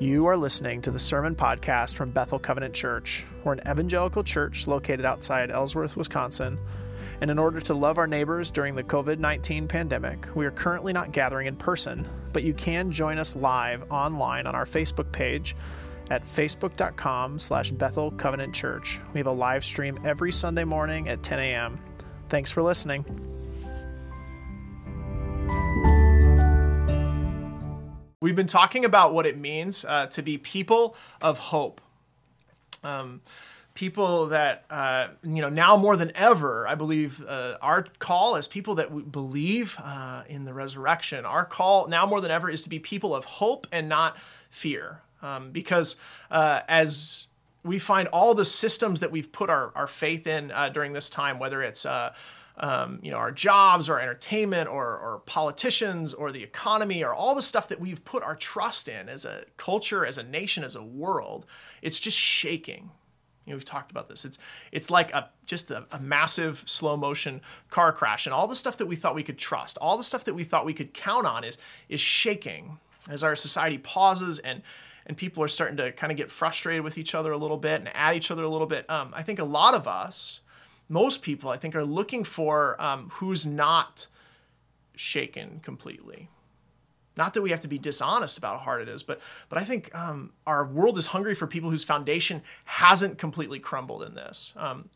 You are listening to the Sermon Podcast from Bethel Covenant Church. We're an evangelical church located outside Ellsworth, Wisconsin. And in order to love our neighbors during the COVID 19 pandemic, we are currently not gathering in person, but you can join us live online on our Facebook page at facebook.com slash Bethel Covenant Church. We have a live stream every Sunday morning at 10 a.m. Thanks for listening. We've been talking about what it means uh, to be people of hope. Um, people that, uh, you know, now more than ever, I believe uh, our call as people that believe uh, in the resurrection, our call now more than ever is to be people of hope and not fear. Um, because uh, as we find all the systems that we've put our, our faith in uh, during this time, whether it's um, you know, our jobs or entertainment or, or politicians or the economy or all the stuff that we've put our trust in as a culture, as a nation, as a world, it's just shaking. You know, we've talked about this. It's it's like a just a, a, massive slow motion car crash, and all the stuff that we thought we could trust, all the stuff that we thought we could count on, is is shaking as our society pauses and and people are starting to kind of get frustrated with each other a little bit and at each other a little bit. Um, I think a lot of us most people, I think, are looking for um, who's not shaken completely. Not that we have to be dishonest about how hard it is, but but I think um, our world is hungry for people whose foundation hasn't completely crumbled in this. Um,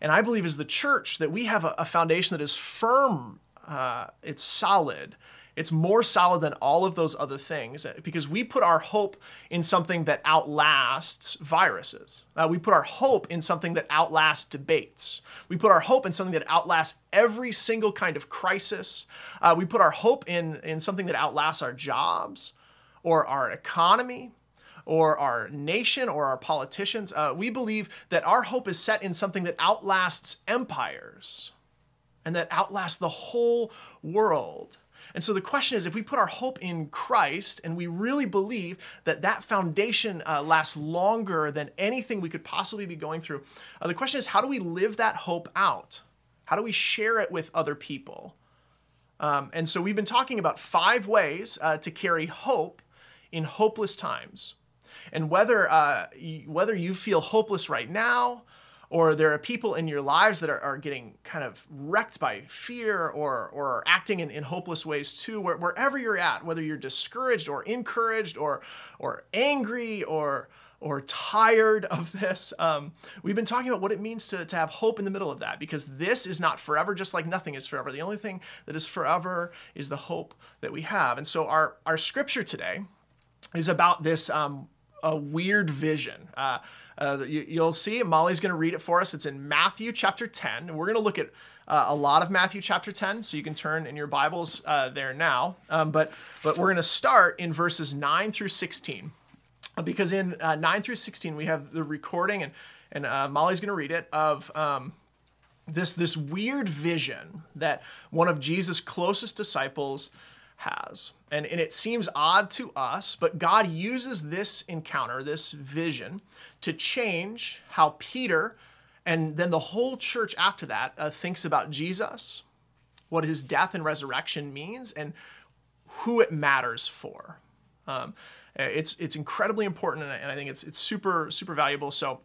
and I believe as the church that we have a, a foundation that is firm, uh, it's solid, it's more solid than all of those other things uh, because we put our hope in something that outlasts viruses. Uh, we put our hope in something that outlasts debates. We put our hope in something that outlasts every single kind of crisis. Uh, we put our hope in, in something that outlasts our jobs or our economy or our nation or our politicians. Uh, we believe that our hope is set in something that outlasts empires and that outlasts the whole world. And so the question is if we put our hope in Christ and we really believe that that foundation uh, lasts longer than anything we could possibly be going through, uh, the question is how do we live that hope out? How do we share it with other people? Um, and so we've been talking about five ways uh, to carry hope in hopeless times. And whether, uh, whether you feel hopeless right now, or there are people in your lives that are, are getting kind of wrecked by fear or, or acting in, in hopeless ways too, where, wherever you're at, whether you're discouraged or encouraged or, or angry or, or tired of this. Um, we've been talking about what it means to, to have hope in the middle of that because this is not forever, just like nothing is forever. The only thing that is forever is the hope that we have. And so our, our scripture today is about this um, a weird vision. Uh, uh, you, will see Molly's going to read it for us. It's in Matthew chapter 10, and we're going to look at uh, a lot of Matthew chapter 10, so you can turn in your Bibles uh, there now. Um, but but we're going to start in verses 9 through 16, because in uh, 9 through 16 we have the recording, and and uh, Molly's going to read it of. Um, this, this weird vision that one of Jesus' closest disciples has. And, and it seems odd to us, but God uses this encounter, this vision, to change how Peter and then the whole church after that uh, thinks about Jesus, what his death and resurrection means, and who it matters for. Um, it's it's incredibly important, and I think it's it's super super valuable. So,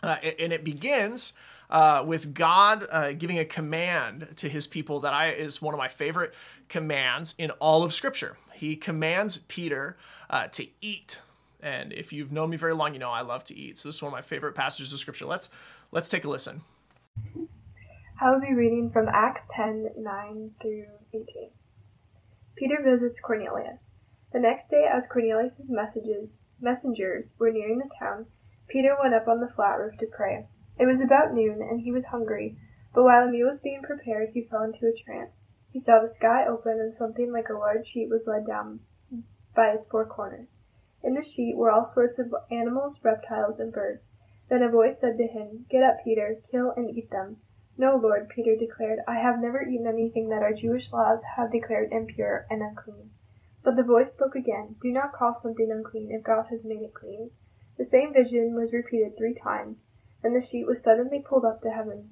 uh, and it begins uh, with God uh, giving a command to His people that I is one of my favorite commands in all of Scripture. He commands Peter uh, to eat and if you've known me very long, you know I love to eat. So this is one of my favorite passages of scripture. Let's let's take a listen. I will be reading from Acts 10, 9 through 18. Peter visits Cornelius. The next day, as Cornelius' messages, messengers were nearing the town, Peter went up on the flat roof to pray. It was about noon, and he was hungry, but while a meal was being prepared, he fell into a trance. He saw the sky open, and something like a large sheet was let down by its four corners. In the sheet were all sorts of animals, reptiles, and birds. Then a voice said to him, Get up, Peter, kill and eat them. No, Lord, Peter declared, I have never eaten anything that our Jewish laws have declared impure and unclean. But the voice spoke again, Do not call something unclean if God has made it clean. The same vision was repeated three times. and the sheet was suddenly pulled up to heaven.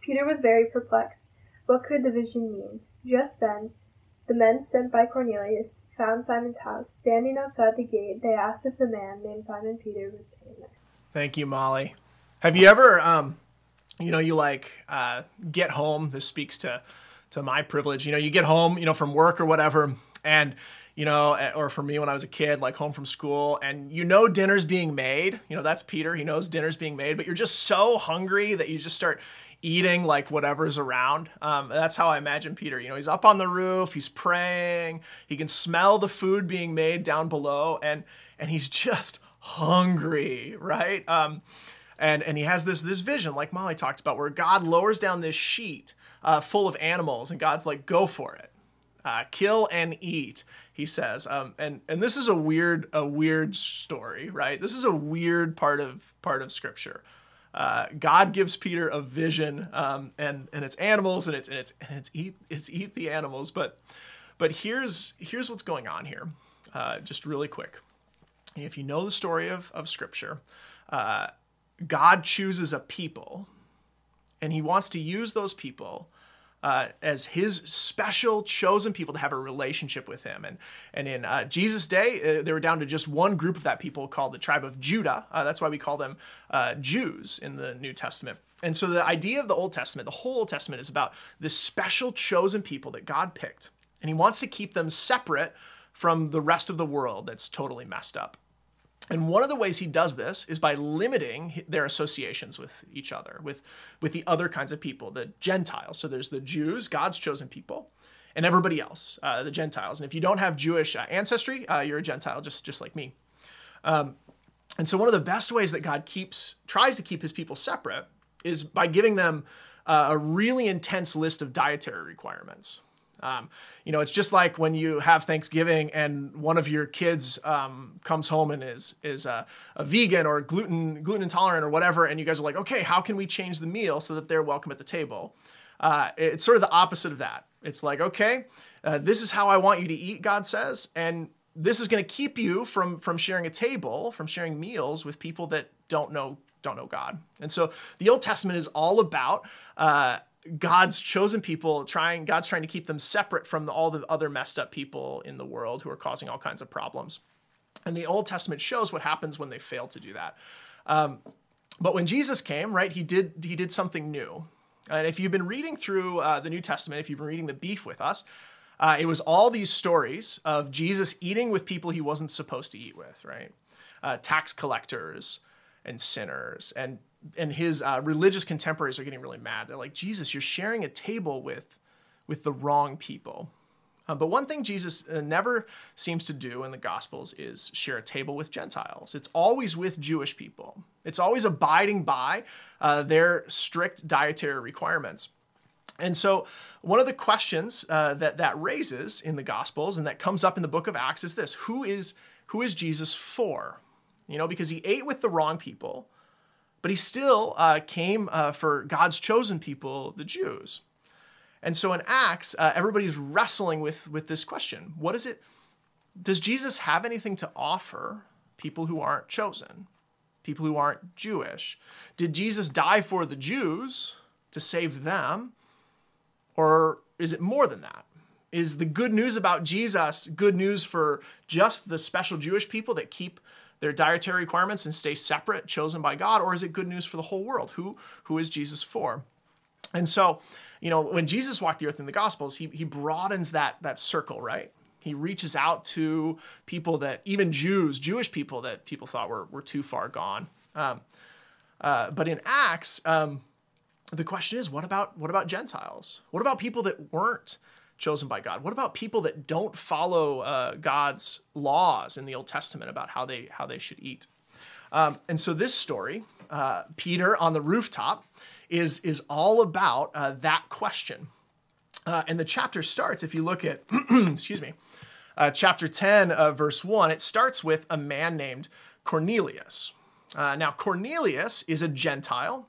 Peter was very perplexed. What could the vision mean? Just then, the men sent by Cornelius found Simon's house. Standing outside the gate, they asked if the man named Simon Peter was staying there. Thank you, Molly. Have you ever, um, you know, you like uh, get home? This speaks to to my privilege. You know, you get home, you know, from work or whatever, and you know, eh, or for me when I was a kid, like home from school, and you know dinner's being made. You know, that's Peter. He knows dinner's being made, but you're just so hungry that you just start eating like whatever's around. Um, that's how I imagine Peter. You know, he's up on the roof, he's praying, he can smell the food being made down below, and and he's just hungry, right? Um, and and he has this this vision, like Molly talked about, where God lowers down this sheet uh, full of animals, and God's like, "Go for it, uh, kill and eat." He says, um, and and this is a weird a weird story, right? This is a weird part of part of Scripture. Uh, God gives Peter a vision, um, and and it's animals, and it's and it's and it's eat it's eat the animals. But but here's here's what's going on here, uh, just really quick. If you know the story of of Scripture, uh, God chooses a people, and He wants to use those people uh, as his special chosen people to have a relationship with him. And, and in uh, Jesus' day, uh, they were down to just one group of that people called the tribe of Judah. Uh, that's why we call them uh, Jews in the New Testament. And so the idea of the Old Testament, the whole Old Testament, is about this special chosen people that God picked. And he wants to keep them separate from the rest of the world that's totally messed up. And one of the ways he does this is by limiting their associations with each other, with, with the other kinds of people, the Gentiles. So there's the Jews, God's chosen people, and everybody else, uh, the Gentiles. And if you don't have Jewish uh, ancestry, uh, you're a Gentile, just, just like me. Um, and so one of the best ways that God keeps tries to keep his people separate is by giving them uh, a really intense list of dietary requirements. Um, you know, it's just like when you have Thanksgiving and one of your kids um, comes home and is is a, a, vegan or gluten gluten intolerant or whatever, and you guys are like, okay, how can we change the meal so that they're welcome at the table? Uh, it's sort of the opposite of that. It's like, okay, uh, this is how I want you to eat, God says, and this is going to keep you from from sharing a table, from sharing meals with people that don't know don't know God. And so the Old Testament is all about. Uh, God's chosen people trying God's trying to keep them separate from all the other messed up people in the world who are causing all kinds of problems. And the Old Testament shows what happens when they fail to do that. Um, but when Jesus came, right, he did he did something new. And if you've been reading through uh, the New Testament, if you've been reading the beef with us, uh, it was all these stories of Jesus eating with people he wasn't supposed to eat with, right? Uh, tax collectors and sinners and and his uh, religious contemporaries are getting really mad. They're like, Jesus, you're sharing a table with, with the wrong people. Uh, but one thing Jesus uh, never seems to do in the Gospels is share a table with Gentiles. It's always with Jewish people. It's always abiding by uh, their strict dietary requirements. And so, one of the questions uh, that that raises in the Gospels and that comes up in the book of Acts is this: Who is who is Jesus for? You know, because he ate with the wrong people but he still uh, came uh, for God's chosen people, the Jews. And so in Acts, uh, everybody's wrestling with, with this question What is it? Does Jesus have anything to offer people who aren't chosen, people who aren't Jewish? Did Jesus die for the Jews to save them? Or is it more than that? Is the good news about Jesus good news for just the special Jewish people that keep their dietary requirements and stay separate, chosen by God, or is it good news for the whole world? Who, who is Jesus for? And so, you know, when Jesus walked the earth in the Gospels, he, he broadens that, that circle, right? He reaches out to people that, even Jews, Jewish people that people thought were, were too far gone. Um, uh, but in Acts, um, the question is, what about what about Gentiles? What about people that weren't chosen by God? What about people that don't follow uh, God's laws in the Old Testament about how they how they should eat? Um, and so this story, uh, Peter on the rooftop, is is all about uh, that question. Uh, and the chapter starts. If you look at, excuse me, uh, chapter ten, verse one, it starts with a man named Cornelius. Uh, now Cornelius is a Gentile.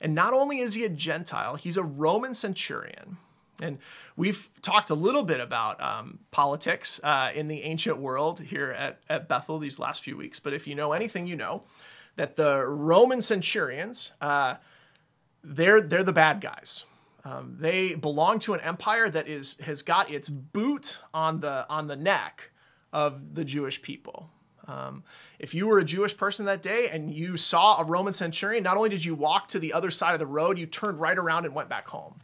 And not only is he a Gentile, he's a Roman centurion. And we've talked a little bit about um, politics uh, in the ancient world here at, at Bethel these last few weeks. But if you know anything, you know that the Roman centurions, uh, they're, they're the bad guys. Um, they belong to an empire that is has got its boot on the on the neck of the Jewish people. Um, if you were a Jewish person that day and you saw a Roman centurion, not only did you walk to the other side of the road, you turned right around and went back home.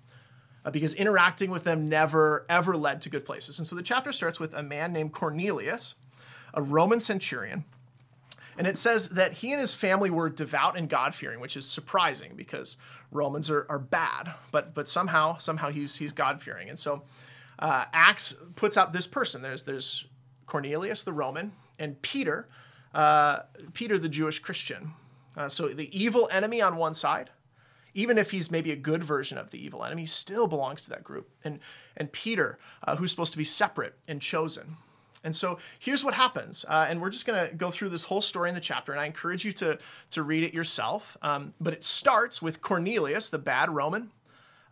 Uh, because interacting with them never, ever led to good places. And so the chapter starts with a man named Cornelius, a Roman centurion. And it says that he and his family were devout and God fearing, which is surprising because Romans are, are bad, but but somehow somehow he's he's God fearing. And so uh, Acts puts out this person. There's there's Cornelius the Roman and Peter, uh, Peter the Jewish Christian. Uh, so the evil enemy on one side, even if he's maybe a good version of the evil enemy, still belongs to that group. And and Peter, uh, who's supposed to be separate and chosen. And so here's what happens. Uh, and we're just going to go through this whole story in the chapter, and I encourage you to, to read it yourself. Um, but it starts with Cornelius, the bad Roman,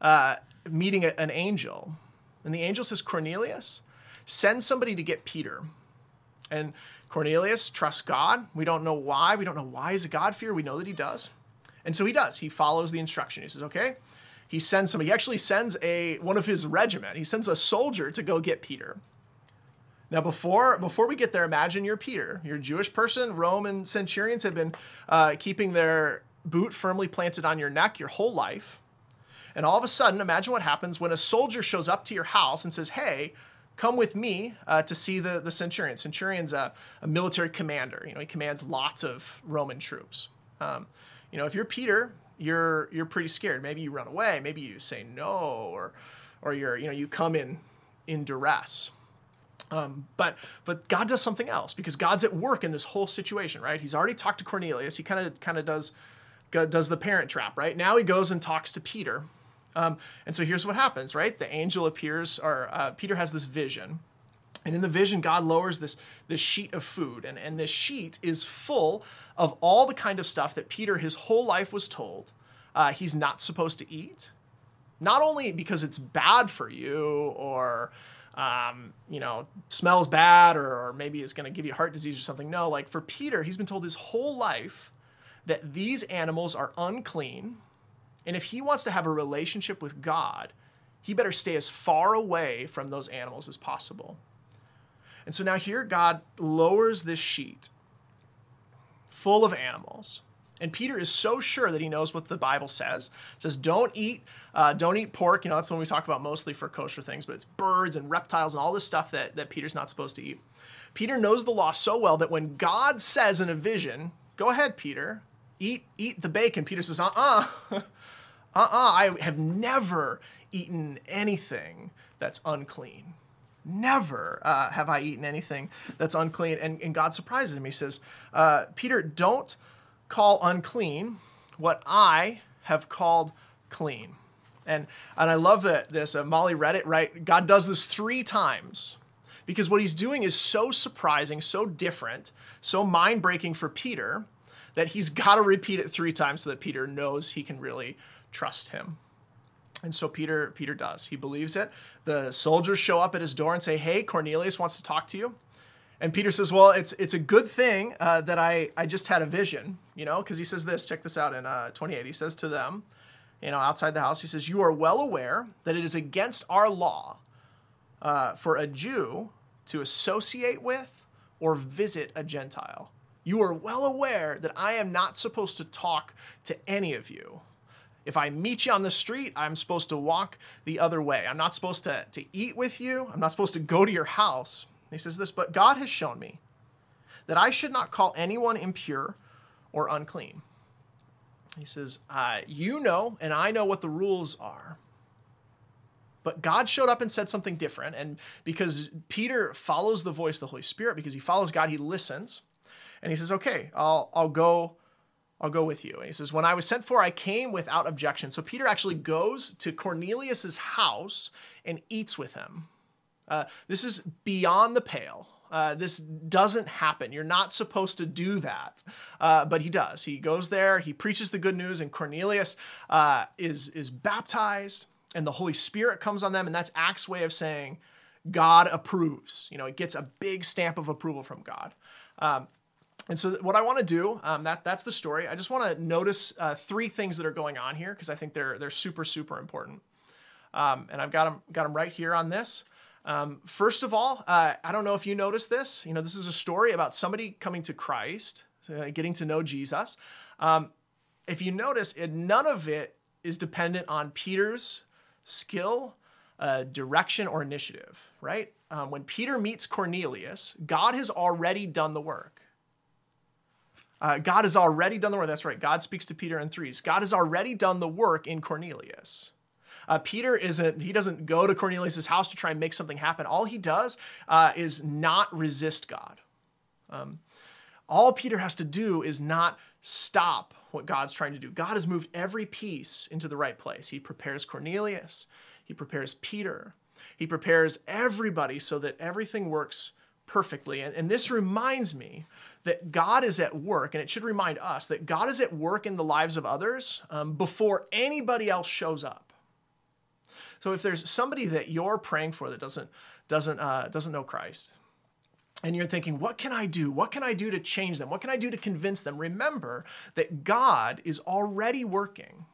uh, meeting a, an angel. And the angel says, Cornelius, send somebody to get Peter. And Cornelius trusts God. We don't know why. We don't know why he's a God fear. We know that he does. And so he does. He follows the instruction. He says, okay. He sends somebody. He actually sends a one of his regiment. He sends a soldier to go get Peter. Now, before before we get there, imagine you're Peter. You're a Jewish person. Roman centurions have been uh, keeping their boot firmly planted on your neck your whole life. And all of a sudden, imagine what happens when a soldier shows up to your house and says, "Hey, come with me uh, to see the, the centurion." Centurion's a, a, military commander. You know, he commands lots of Roman troops. Um, you know, if you're Peter, you're you're pretty scared. Maybe you run away. Maybe you say no, or or you're you know you come in in duress. Um, but but God does something else because God's at work in this whole situation, right? He's already talked to Cornelius. He kind of kind of does does the parent trap, right? Now he goes and talks to Peter, um, and so here's what happens, right? The angel appears, or uh, Peter has this vision, and in the vision, God lowers this this sheet of food, and and this sheet is full of all the kind of stuff that Peter his whole life was told uh, he's not supposed to eat, not only because it's bad for you or um, you know, smells bad or, or maybe is going to give you heart disease or something. No, like for Peter, he's been told his whole life that these animals are unclean. And if he wants to have a relationship with God, he better stay as far away from those animals as possible. And so now here, God lowers this sheet full of animals. And Peter is so sure that he knows what the Bible says. It says, don't eat uh, don't eat pork. You know, that's when we talk about mostly for kosher things, but it's birds and reptiles and all this stuff that, that Peter's not supposed to eat. Peter knows the law so well that when God says in a vision, go ahead, Peter, eat, eat the bacon, Peter says, uh-uh, uh-uh, I have never eaten anything that's unclean. Never uh, have I eaten anything that's unclean. And, and God surprises him. He says, uh, Peter, don't call unclean what I have called clean. And and I love that this uh, Molly read it right. God does this three times because what he's doing is so surprising, so different, so mind breaking for Peter that he's got to repeat it three times so that Peter knows he can really trust him. And so Peter Peter does. He believes it. The soldiers show up at his door and say, "Hey, Cornelius wants to talk to you." And Peter says, "Well, it's it's a good thing uh, that I I just had a vision, you know, because he says this. Check this out in uh, 28. He says to them." you know, outside the house. He says, You are well aware that it is against our law uh, for a Jew to associate with or visit a Gentile. You are well aware that I am not supposed to talk to any of you. If I meet you on the street, I'm supposed to walk the other way. I'm not supposed to, to eat with you. I'm not supposed to go to your house. He says this, but God has shown me that I should not call anyone impure or unclean. He says, uh, You know, and I know what the rules are. But God showed up and said something different. And because Peter follows the voice of the Holy Spirit, because he follows God, he listens. And he says, Okay, I'll, I'll go. I'll go with you. And he says, When I was sent for, I came without objection. So Peter actually goes to Cornelius's house and eats with him. Uh, this is beyond the pale. Uh, this doesn't happen. You're not supposed to do that. Uh, but he does. He goes there, he preaches the good news, and Cornelius uh, is, is baptized, and the Holy Spirit comes on them. And that's Acts' way of saying God approves. You know, it gets a big stamp of approval from God. Um, and so, what I want to do, um, that that's the story. I just want to notice uh, three things that are going on here because I think they're they're super super important. Um, and I've got them got them right here on this. Um, first of all, uh, I don't know if you noticed this. You know, this is a story about somebody coming to Christ, uh, getting to know Jesus. Um, if you notice, it, none of it is dependent on Peter's skill, uh, direction, or initiative, right? Um, when Peter meets Cornelius, God has already done the work. Uh, God has already done the work. That's right. God speaks to Peter in threes. God has already done the work in Cornelius. Uh, Peter isn't, he doesn't go to Cornelius' house to try and make something happen. All he does uh, is not resist God. Um, all Peter has to do is not stop what God's trying to do. God has moved every piece into the right place. He prepares Cornelius, he prepares Peter, he prepares everybody so that everything works perfectly. And, and this reminds me that God is at work, and it should remind us that God is at work in the lives of others um, before anybody else shows up. So if there's somebody that you're praying for that doesn't doesn't uh, doesn't know Christ, and you're thinking, what can I do? What can I do to change them? What can I do to convince them? Remember that God is already working.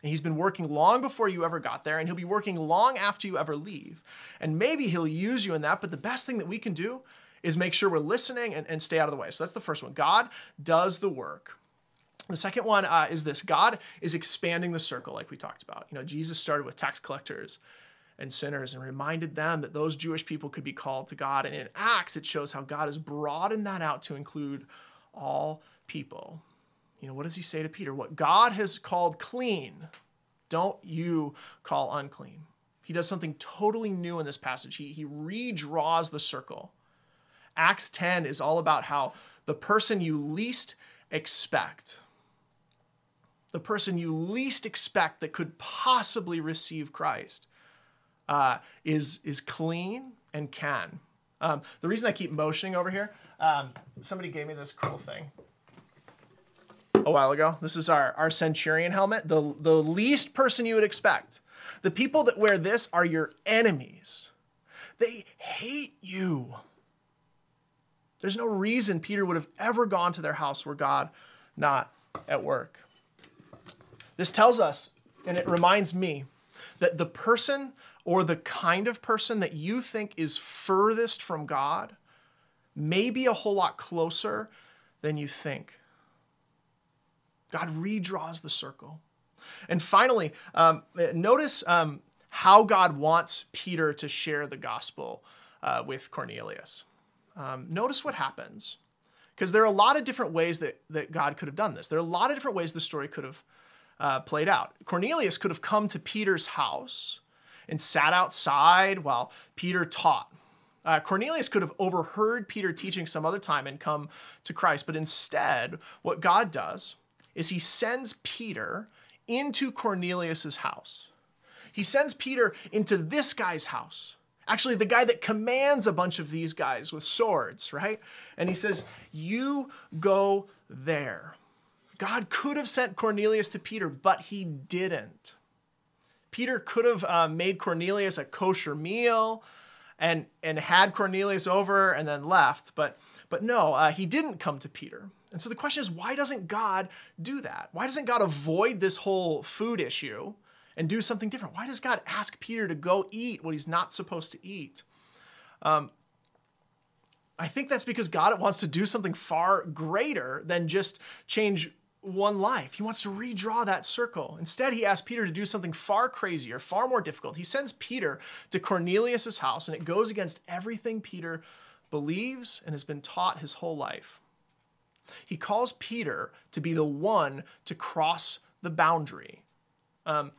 And he's been working long before you ever got there, and he'll be working long after you ever leave. And maybe he'll use you in that, but the best thing that we can do is make sure we're listening and, and stay out of the way. So that's the first one. God does the work. The second one uh, is this God is expanding the circle, like we talked about. You know, Jesus started with tax collectors and sinners and reminded them that those Jewish people could be called to God. And in Acts, it shows how God has broadened that out to include all people. You know, what does he say to Peter? What God has called clean, don't you call unclean. He does something totally new in this passage. He, he redraws the circle. Acts 10 is all about how the person you least expect, the person you least expect that could possibly receive Christ, uh, is, is clean and can. Um, the reason I keep motioning over here, um, somebody gave me this cool thing a while ago. This is our, our Centurion helmet, the, the least person you would expect. The people that wear this are your enemies. They hate you. There's no reason Peter would have ever gone to their house were God not at work. This tells us, and it reminds me, that the person or the kind of person that you think is furthest from God may be a whole lot closer than you think. God redraws the circle. And finally, um, notice um, how God wants Peter to share the gospel uh, with Cornelius um, notice what happens. Because there are a lot of different ways that, that God could have done this. There are a lot of different ways the story could have uh, played out. Cornelius could have come to Peter's house and sat outside while Peter taught. Uh, Cornelius could have overheard Peter teaching some other time and come to Christ, but instead, what God does is he sends Peter into Cornelius's house. He sends Peter into this guy's house Actually, the guy that commands a bunch of these guys with swords, right? And he says, You go there. God could have sent Cornelius to Peter, but he didn't. Peter could have uh, made Cornelius a kosher meal and, and had Cornelius over and then left, but, but no, uh, he didn't come to Peter. And so the question is, why doesn't God do that? Why doesn't God avoid this whole food issue and do something different? Why does God ask Peter to go eat what he's not supposed to eat? Um, I think that's because God wants to do something far greater than just change one life. He wants to redraw that circle. Instead, he asks Peter to do something far crazier, far more difficult. He sends Peter to Cornelius's house, and it goes against everything Peter believes and has been taught his whole life. He calls Peter to be the one to cross the boundary. Um,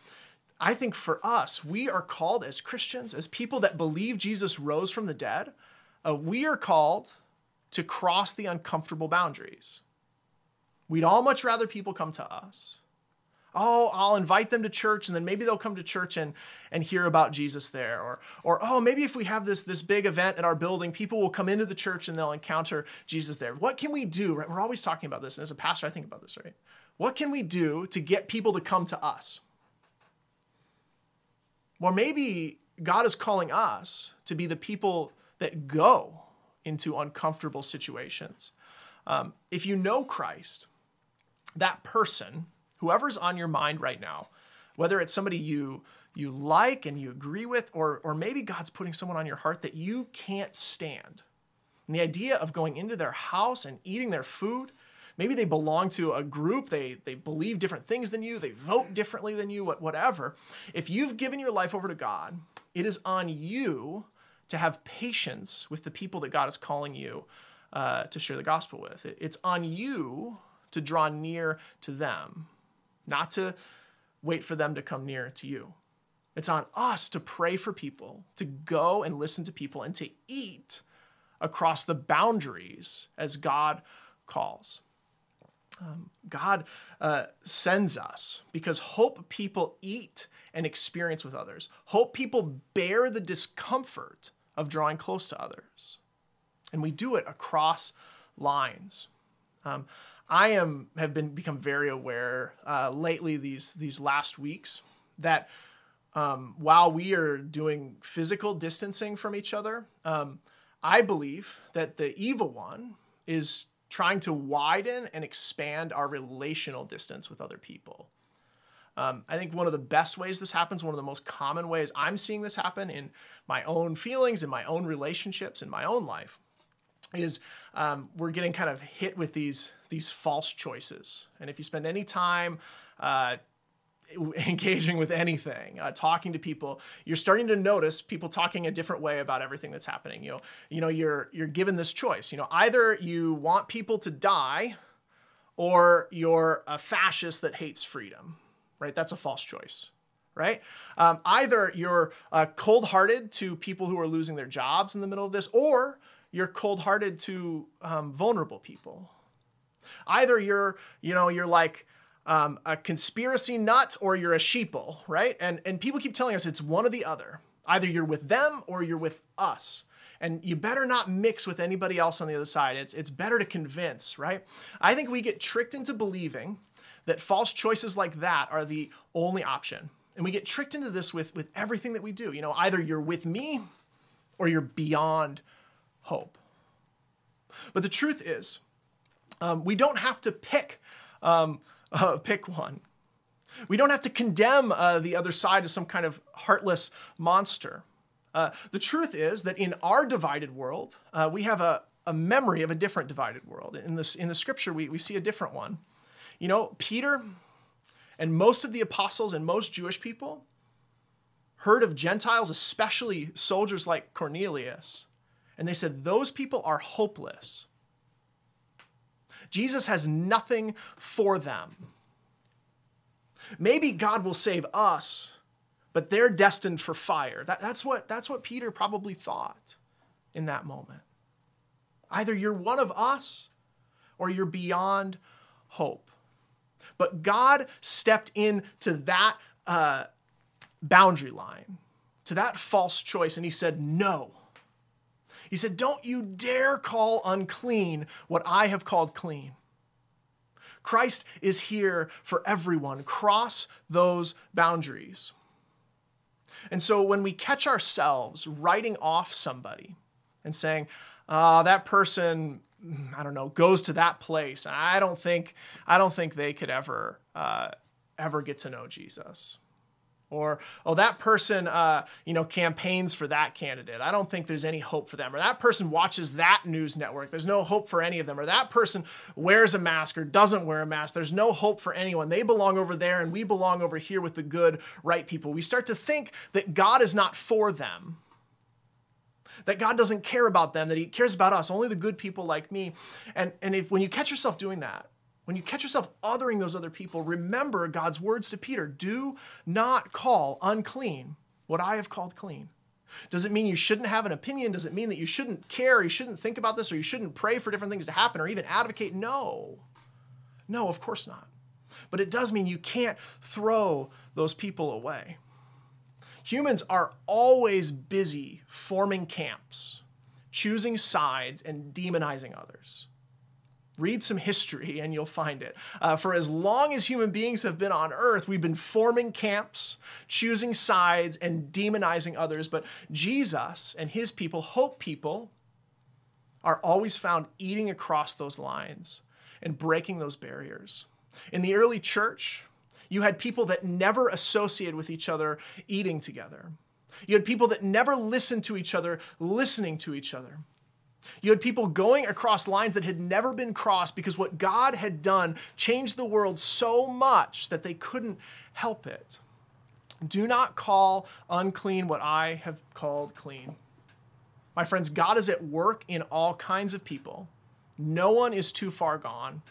I think for us, we are called as Christians, as people that believe Jesus rose from the dead, uh, we are called to cross the uncomfortable boundaries. We'd all much rather people come to us. Oh, I'll invite them to church and then maybe they'll come to church and, and hear about Jesus there. Or, or, oh, maybe if we have this, this big event at our building, people will come into the church and they'll encounter Jesus there. What can we do? Right? We're always talking about this. And as a pastor, I think about this, right? What can we do to get people to come to us? Or maybe God is calling us to be the people that go into uncomfortable situations. Um, if you know Christ, that person, whoever's on your mind right now, whether it's somebody you you like and you agree with, or, or maybe God's putting someone on your heart that you can't stand. And the idea of going into their house and eating their food, maybe they belong to a group, they, they believe different things than you, they vote differently than you, whatever. If you've given your life over to God, it is on you to have patience with the people that God is calling you uh, to share the gospel with. It's on you to draw near to them, not to wait for them to come near to you. It's on us to pray for people, to go and listen to people, and to eat across the boundaries as God calls. Um, God uh, sends us because hope people eat and experience with others. Hope people bear the discomfort of drawing close to others. And we do it across lines. Um, I am have been become very aware uh, lately these these last weeks that um, while we are doing physical distancing from each other, um, I believe that the evil one is trying to widen and expand our relational distance with other people. Um, I think one of the best ways this happens, one of the most common ways I'm seeing this happen in my own feelings, in my own relationships, in my own life, is um, we're getting kind of hit with these these false choices. And if you spend any time uh, engaging with anything, uh, talking to people, you're starting to notice people talking a different way about everything that's happening. You know, you know, you're you're given this choice. You know, either you want people to die, or you're a fascist that hates freedom right? That's a false choice, right? Um, either you're uh, cold hearted to people who are losing their jobs in the middle of this, or you're cold hearted to um, vulnerable people. Either you're, you know, you're like, um, a conspiracy nut or you're a sheeple, right? And and people keep telling us it's one or the other. Either you're with them or you're with us. And you better not mix with anybody else on the other side. It's it's better to convince, right? I think we get tricked into believing that false choices like that are the only option. And we get tricked into this with, with everything that we do. You know, either you're with me or you're beyond hope. But the truth is, um, we don't have to pick um, uh, pick one. We don't have to condemn uh, the other side as some kind of heartless monster. Uh, the truth is that in our divided world, uh, we have a, a memory of a different divided world. In, this, in the scripture, we, we see a different one. You know, Peter and most of the apostles and most Jewish people heard of Gentiles, especially soldiers like Cornelius, and they said, Those people are hopeless. Jesus has nothing for them. Maybe God will save us, but they're destined for fire. That, that's, what, that's what Peter probably thought in that moment. Either you're one of us or you're beyond hope. But God stepped into that uh, boundary line, to that false choice, and He said, No. He said, Don't you dare call unclean what I have called clean. Christ is here for everyone. Cross those boundaries. And so when we catch ourselves writing off somebody and saying, oh, that person I don't know, goes to that place. I don't think I don't think they could ever uh, ever get to know Jesus. Or oh, that person uh, you know campaigns for that candidate. I don't think there's any hope for them. Or that person watches that news network. There's no hope for any of them. Or that person wears a mask or doesn't wear a mask. There's no hope for anyone. They belong over there, and we belong over here with the good, right people. We start to think that God is not for them that God doesn't care about them, that He cares about us, only the good people like me. And, and if when you catch yourself doing that, when you catch yourself othering those other people, remember God's words to Peter do not call unclean what I have called clean. Does it mean you shouldn't have an opinion? Does it mean that you shouldn't care, you shouldn't think about this, or you shouldn't pray for different things to happen, or even advocate? No. No, of course not. But it does mean you can't throw those people away. Humans are always busy forming camps, choosing sides, and demonizing others. Read some history and you'll find it. Uh, for as long as human beings have been on earth, we've been forming camps, choosing sides, and demonizing others. But Jesus and his people, hope people, are always found eating across those lines and breaking those barriers. In the early church, You had people that never associated with each other eating together. You had people that never listened to each other listening to each other. You had people going across lines that had never been crossed because what God had done changed the world so much that they couldn't help it. Do not call unclean what I have called clean. My friends, God is at work in all kinds of people. No one is too far gone.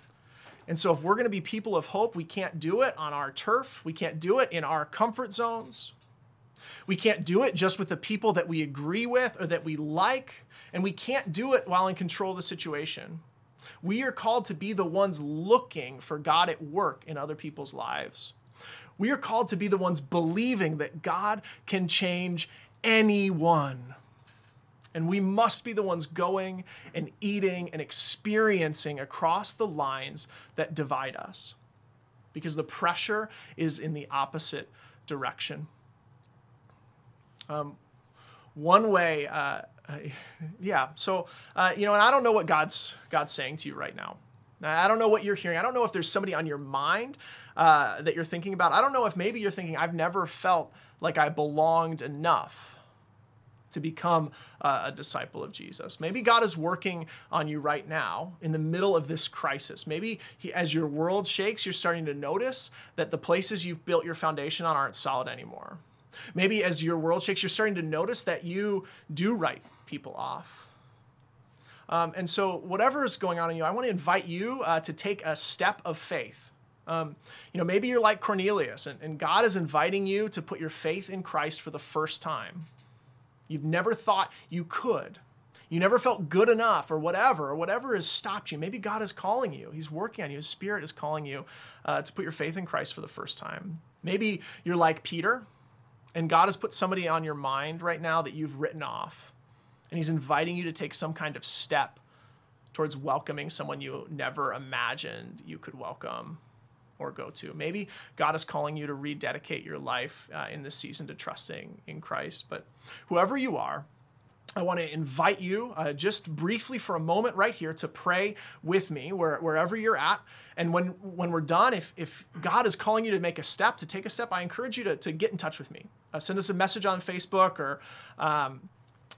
And so, if we're going to be people of hope, we can't do it on our turf. We can't do it in our comfort zones. We can't do it just with the people that we agree with or that we like. And we can't do it while in control of the situation. We are called to be the ones looking for God at work in other people's lives. We are called to be the ones believing that God can change anyone. And we must be the ones going and eating and experiencing across the lines that divide us because the pressure is in the opposite direction. Um, one way, uh, yeah. So, uh, you know, and I don't know what God's God's saying to you right now. I don't know what you're hearing. I don't know if there's somebody on your mind uh, that you're thinking about. I don't know if maybe you're thinking, I've never felt like I belonged enough to become uh, a disciple of Jesus. Maybe God is working on you right now in the middle of this crisis. Maybe he, as your world shakes, you're starting to notice that the places you've built your foundation on aren't solid anymore. Maybe as your world shakes, you're starting to notice that you do write people off. Um, and so, whatever is going on in you, I want to invite you uh, to take a step of faith. Um, you know, maybe you're like Cornelius, and, and God is inviting you to put your faith in Christ for the first time. You've never thought you could. You never felt good enough, or whatever, or whatever has stopped you. Maybe God is calling you. He's working on you. His Spirit is calling you uh, to put your faith in Christ for the first time. Maybe you're like Peter, and God has put somebody on your mind right now that you've written off. And He's inviting you to take some kind of step towards welcoming someone you never imagined you could welcome or go to. Maybe God is calling you to rededicate your life uh, in this season to trusting in Christ. But whoever you are, I want to invite you uh, just briefly for a moment right here to pray with me where, wherever you're at. And when, when we're done, if, if God is calling you to make a step, to take a step, I encourage you to, to get in touch with me. Uh, send us a message on Facebook or um,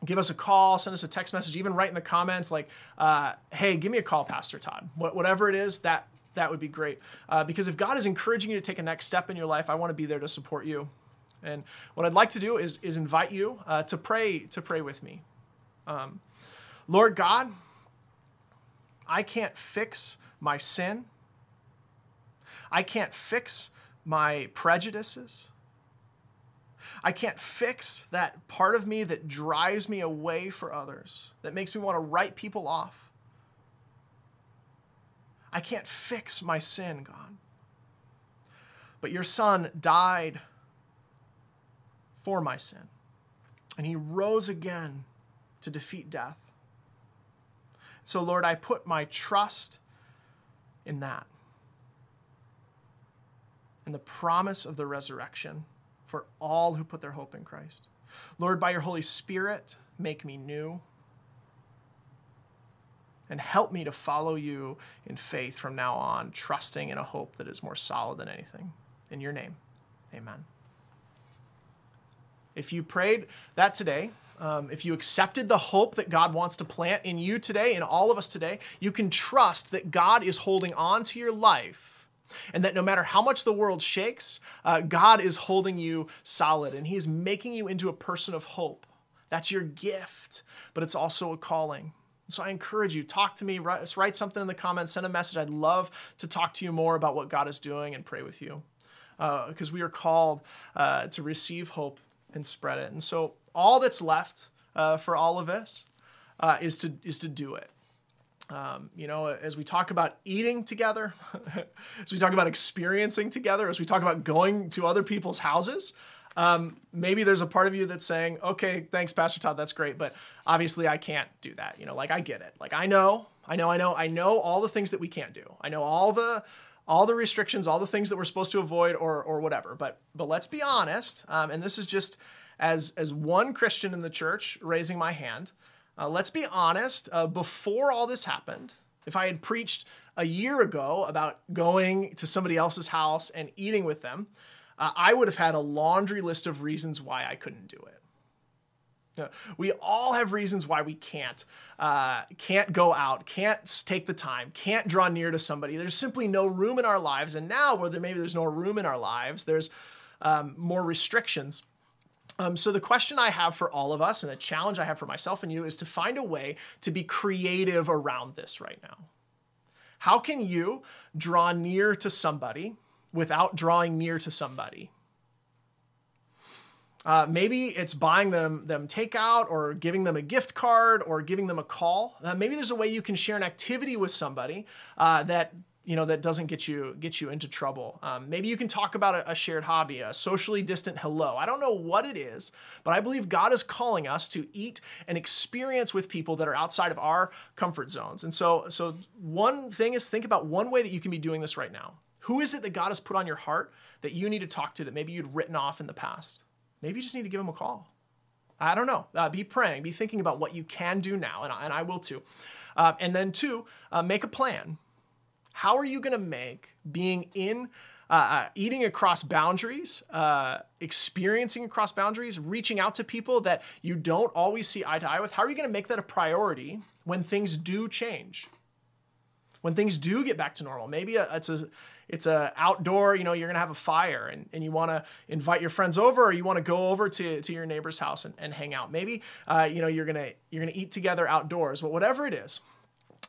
give us a call, send us a text message, even write in the comments like, uh, hey, give me a call, Pastor Todd. What, whatever it is, that, that would be great. Uh, because if God is encouraging you to take a next step in your life, I want to be there to support you. And what I'd like to do is, is invite you uh, to pray to pray with me. Um, Lord God, I can't fix my sin. I can't fix my prejudices. I can't fix that part of me that drives me away for others, that makes me want to write people off. I can't fix my sin, God. But your son died for my sin, and he rose again to defeat death. So, Lord, I put my trust in that, in the promise of the resurrection for all who put their hope in Christ. Lord, by your Holy Spirit, make me new and help me to follow you in faith from now on, trusting in a hope that is more solid than anything. In your name, amen. If you prayed that today, um, if you accepted the hope that God wants to plant in you today, in all of us today, you can trust that God is holding on to your life and that no matter how much the world shakes, uh, God is holding you solid and He is making you into a person of hope. That's your gift, but it's also a calling. So I encourage you, talk to me, write, write something in the comments, send a message. I'd love to talk to you more about what God is doing and pray with you because uh, we are called uh, to receive hope and spread it. And so all that's left uh, for all of us uh, is to is to do it. Um, you know, as we talk about eating together, as we talk about experiencing together, as we talk about going to other people's houses, um, maybe there's a part of you that's saying, okay, thanks, Pastor Todd, that's great, but obviously I can't do that. You know, like I get it. Like I know, I know, I know, I know all the things that we can't do. I know all the all the restrictions, all the things that we're supposed to avoid or or whatever. But but let's be honest, um, and this is just as as one Christian in the church raising my hand. Uh, let's be honest, uh, before all this happened, If I had preached a year ago about going to somebody else's house and eating with them, uh, I would have had a laundry list of reasons why I couldn't do it. We all have reasons why we can't, uh, can't go out, can't take the time, can't draw near to somebody. There's simply no room in our lives, and now where there maybe there's no room in our lives, there's um, more restrictions. Um, so the question I have for all of us, and the challenge I have for myself and you, is to find a way to be creative around this right now. How can you draw near to somebody without drawing near to somebody? Uh, maybe it's buying them them takeout or giving them a gift card or giving them a call. Uh, maybe there's a way you can share an activity with somebody uh, that you know that doesn't get you get you into trouble. Um, maybe you can talk about a, a, shared hobby, a socially distant hello. I don't know what it is, but I believe God is calling us to eat and experience with people that are outside of our comfort zones. And so, so one thing is think about one way that you can be doing this right now. Who is it that God has put on your heart that you need to talk to that maybe you'd written off in the past? Maybe you just need to give them a call. I don't know. Uh, be praying, be thinking about what you can do now, and I, and I will too. Uh, and then, two, uh, make a plan. How are you going to make being in, uh, uh, eating across boundaries, uh, experiencing across boundaries, reaching out to people that you don't always see eye to eye with? How are you going to make that a priority when things do change? When things do get back to normal? Maybe it's a it's a outdoor, you know, you're gonna have a fire and, and you wanna invite your friends over or you wanna go over to, to your neighbor's house and, and hang out. Maybe uh, you know you're gonna you're gonna eat together outdoors, but whatever it is,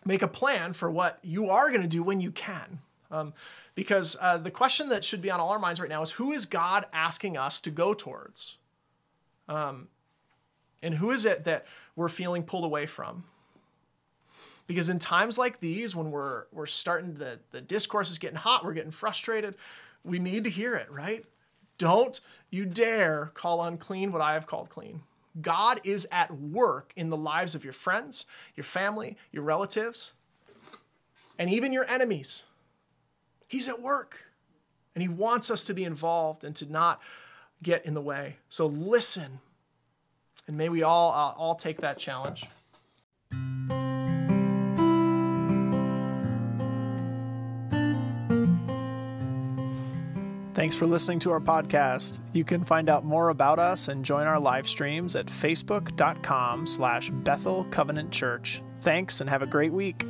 make a plan for what you are gonna do when you can. Um, because uh, the question that should be on all our minds right now is who is God asking us to go towards? Um, and who is it that we're feeling pulled away from? Because in times like these, when we're we're starting the the discourse is getting hot, we're getting frustrated, we need to hear it, right? Don't you dare call unclean what I have called clean. God is at work in the lives of your friends, your family, your relatives, and even your enemies. He's at work. And he wants us to be involved and to not get in the way. So listen. And may we all uh, all take that challenge. Thanks for listening to our podcast. You can find out more about us and join our live streams at facebook.com slash Bethel Covenant Church. Thanks and have a great week.